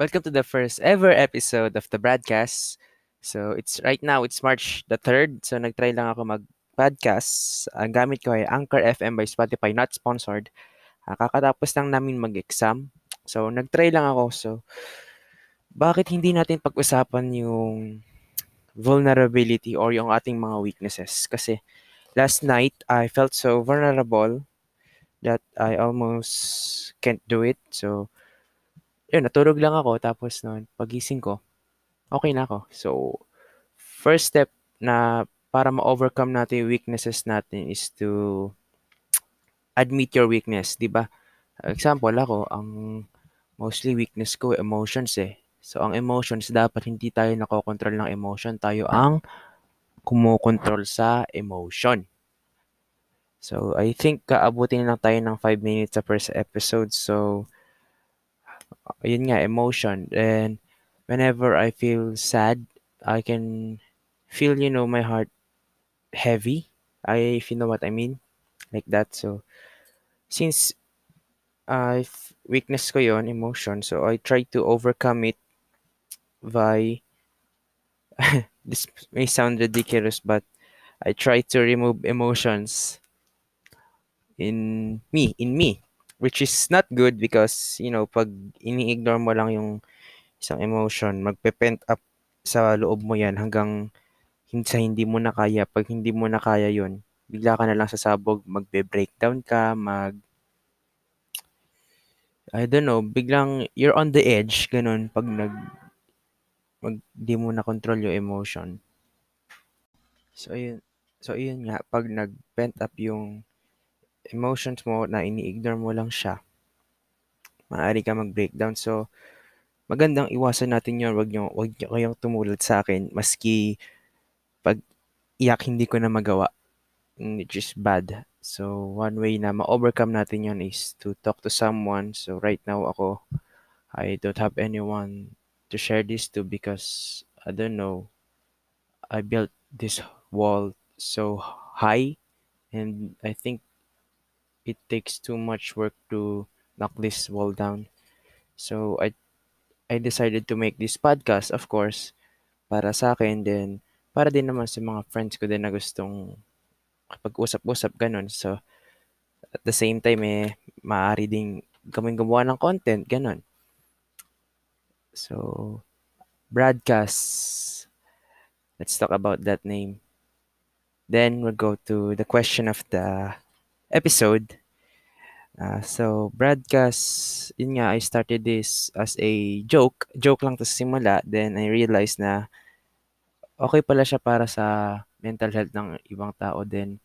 Welcome to the first ever episode of the broadcast. So it's right now it's March the 3rd. So nagtry lang ako mag-podcast. Ang gamit ko ay Anchor FM by Spotify, not sponsored. Uh, kakatapos lang namin mag-exam. So nagtry lang ako. So bakit hindi natin pag-usapan yung vulnerability or yung ating mga weaknesses? Kasi last night I felt so vulnerable that I almost can't do it. So yun, natulog lang ako. Tapos noon, pagising ko, okay na ako. So, first step na para ma-overcome natin yung weaknesses natin is to admit your weakness, di ba? Example, ako, ang mostly weakness ko, emotions eh. So, ang emotions, dapat hindi tayo nakokontrol ng emotion. Tayo ang kumokontrol sa emotion. So, I think kaabutin lang tayo ng 5 minutes sa first episode. So, yun nga, emotion. And whenever I feel sad, I can feel, you know, my heart heavy. I, if you know what I mean, like that. So, since uh, weakness ko yon emotion, so I try to overcome it by, this may sound ridiculous, but I try to remove emotions in me, in me. Which is not good because, you know, pag ini-ignore mo lang yung isang emotion, magpe-pent up sa loob mo yan hanggang sa hindi mo na kaya. Pag hindi mo na kaya yun, bigla ka na lang sasabog, magbe-breakdown ka, mag I don't know, biglang you're on the edge, ganun, pag nag, mag, di mo na control yung emotion. So, yun, so, yun nga, pag nag-pent up yung emotions mo na ini-ignore mo lang siya, maaari ka mag-breakdown. So, magandang iwasan natin yun. Wag nyo, wag nyo kayong tumulad sa akin. Maski pag iyak hindi ko na magawa. Which is bad. So, one way na ma-overcome natin yun is to talk to someone. So, right now ako, I don't have anyone to share this to because, I don't know, I built this wall so high and I think it takes too much work to knock this wall down. So I I decided to make this podcast, of course, para sa akin din, para din naman sa mga friends ko din na gustong kapag-usap-usap ganun. So at the same time eh maaari ding kaming gumawa ng content ganun. So broadcast. Let's talk about that name. Then we'll go to the question of the episode. Uh, so, broadcast, yun nga, I started this as a joke. Joke lang to simula. Then, I realized na okay pala siya para sa mental health ng ibang tao. Then,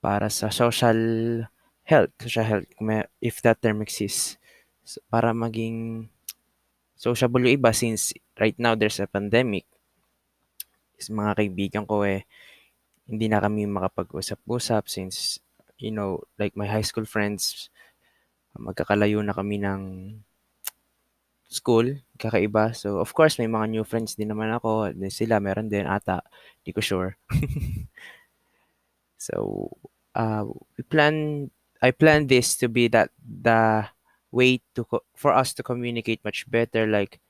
para sa social health. Social health, if that term exists. So, para maging sociable yung iba since right now there's a pandemic. Is mga kaibigan ko eh, hindi na kami makapag-usap-usap since you know, like my high school friends, magkakalayo na kami ng school, kakaiba. So, of course, may mga new friends din naman ako. Sila, meron din ata. Hindi ko sure. so, uh, we plan, I plan this to be that the way to for us to communicate much better, like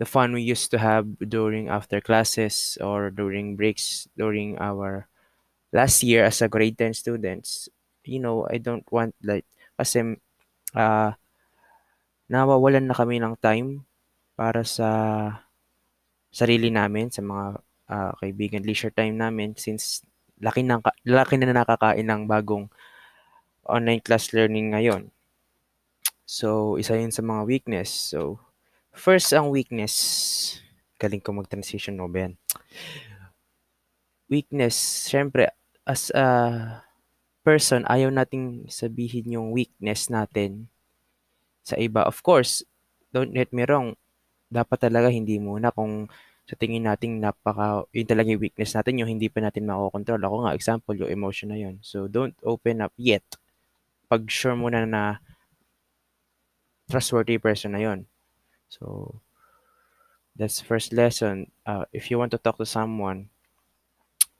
the fun we used to have during after classes or during breaks during our last year as a grade 10 students you know, I don't want like, kasi, uh, nawawalan na kami ng time para sa sarili namin, sa mga uh, kaibigan, leisure time namin since laki, na, laki na nakakain ng bagong online class learning ngayon. So, isa yun sa mga weakness. So, first ang weakness, galing ko mag-transition ba yan? Weakness, syempre, as a person, ayaw nating sabihin yung weakness natin sa iba. Of course, don't get me wrong, dapat talaga hindi muna kung sa tingin nating napaka, yun talaga yung weakness natin, yung hindi pa natin makokontrol. Ako nga, example, yung emotion na yun. So, don't open up yet. Pag sure muna na trustworthy person na yun. So, that's first lesson. Uh, if you want to talk to someone,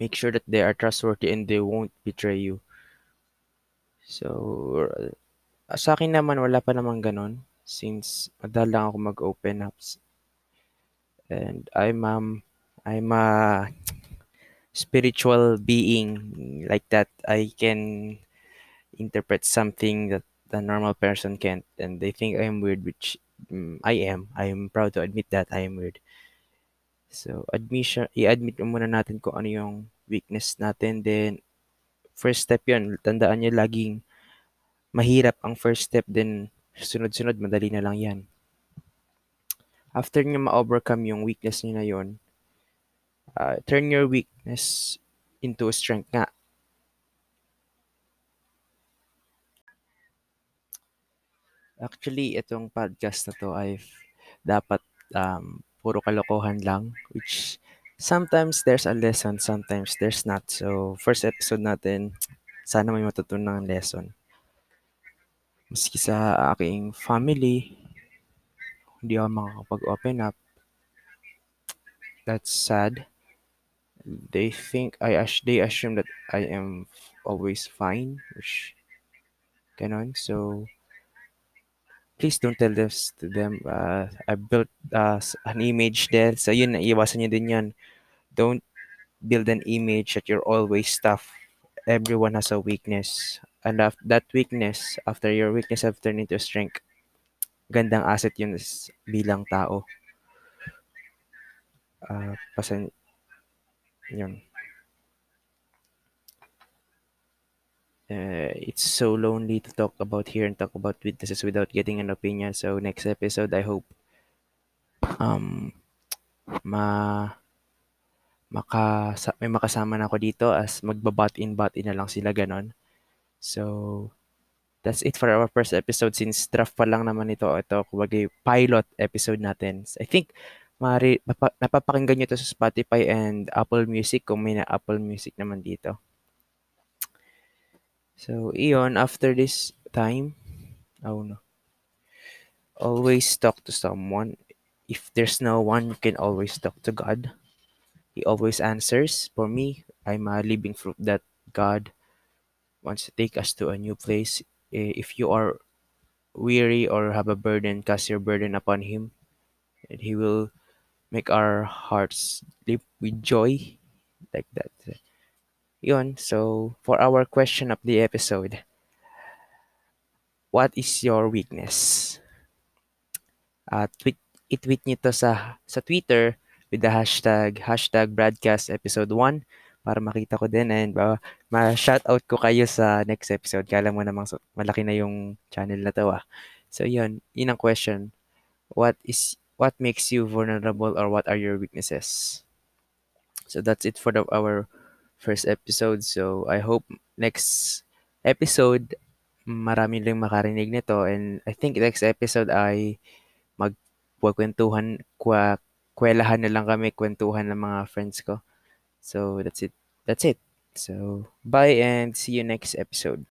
make sure that they are trustworthy and they won't betray you. So, uh, sa akin naman wala pa namang gano'n. since madal lang ako mag-open up. And I'm um I'm a spiritual being like that. I can interpret something that the normal person can't, and they think I'm weird, which mm, I am. I am proud to admit that I am weird. So, admission, i-admit muna natin kung ano yung weakness natin. Then, first step yun. Tandaan nyo laging mahirap ang first step. Then, sunod-sunod, madali na lang yan. After nyo ma-overcome yung weakness nyo na yun, uh, turn your weakness into a strength nga. Actually, itong podcast na to ay dapat um, puro kalokohan lang, which sometimes there's a lesson, sometimes there's not. So, first episode natin, sana may matutunan ng lesson. Maski sa aking family, hindi ako makakapag-open up. That's sad. They think, I they assume that I am always fine, which, ganon. So, please don't tell this to them. Uh, I built uh, an image there. So yun, iwasan nyo din yan. Don't build an image that you're always tough. Everyone has a weakness. And after that weakness, after your weakness have turned into strength, gandang asset yun bilang tao. Uh, pasan, yun. uh, it's so lonely to talk about here and talk about witnesses without getting an opinion. So next episode, I hope um ma maka may makasama na ako dito as magbabat in bat in na lang sila ganon. So that's it for our first episode since draft pa lang naman ito. Ito kumbaga pilot episode natin. I think mari napapakinggan niyo to sa Spotify and Apple Music kung may na Apple Music naman dito. So, iyon, after this time, oh no. Always talk to someone. If there's no one, you can always talk to God. He always answers. For me, I'm a living proof that God wants to take us to a new place. If you are weary or have a burden, cast your burden upon Him, and He will make our hearts leap with joy like that. Yun, so for our question of the episode, what is your weakness? Uh, tweet, i-tweet nyo to sa, sa Twitter with the hashtag, hashtag broadcast episode 1 para makita ko din and uh, ma-shoutout ko kayo sa next episode. Kala mo namang malaki na yung channel na to ah. So yun, yun ang question. What is what makes you vulnerable or what are your weaknesses? So that's it for the, our first episode. So, I hope next episode, marami lang makarinig nito. And I think next episode ay magkwentuhan, kwa, kwelahan na lang kami, kwentuhan ng mga friends ko. So, that's it. That's it. So, bye and see you next episode.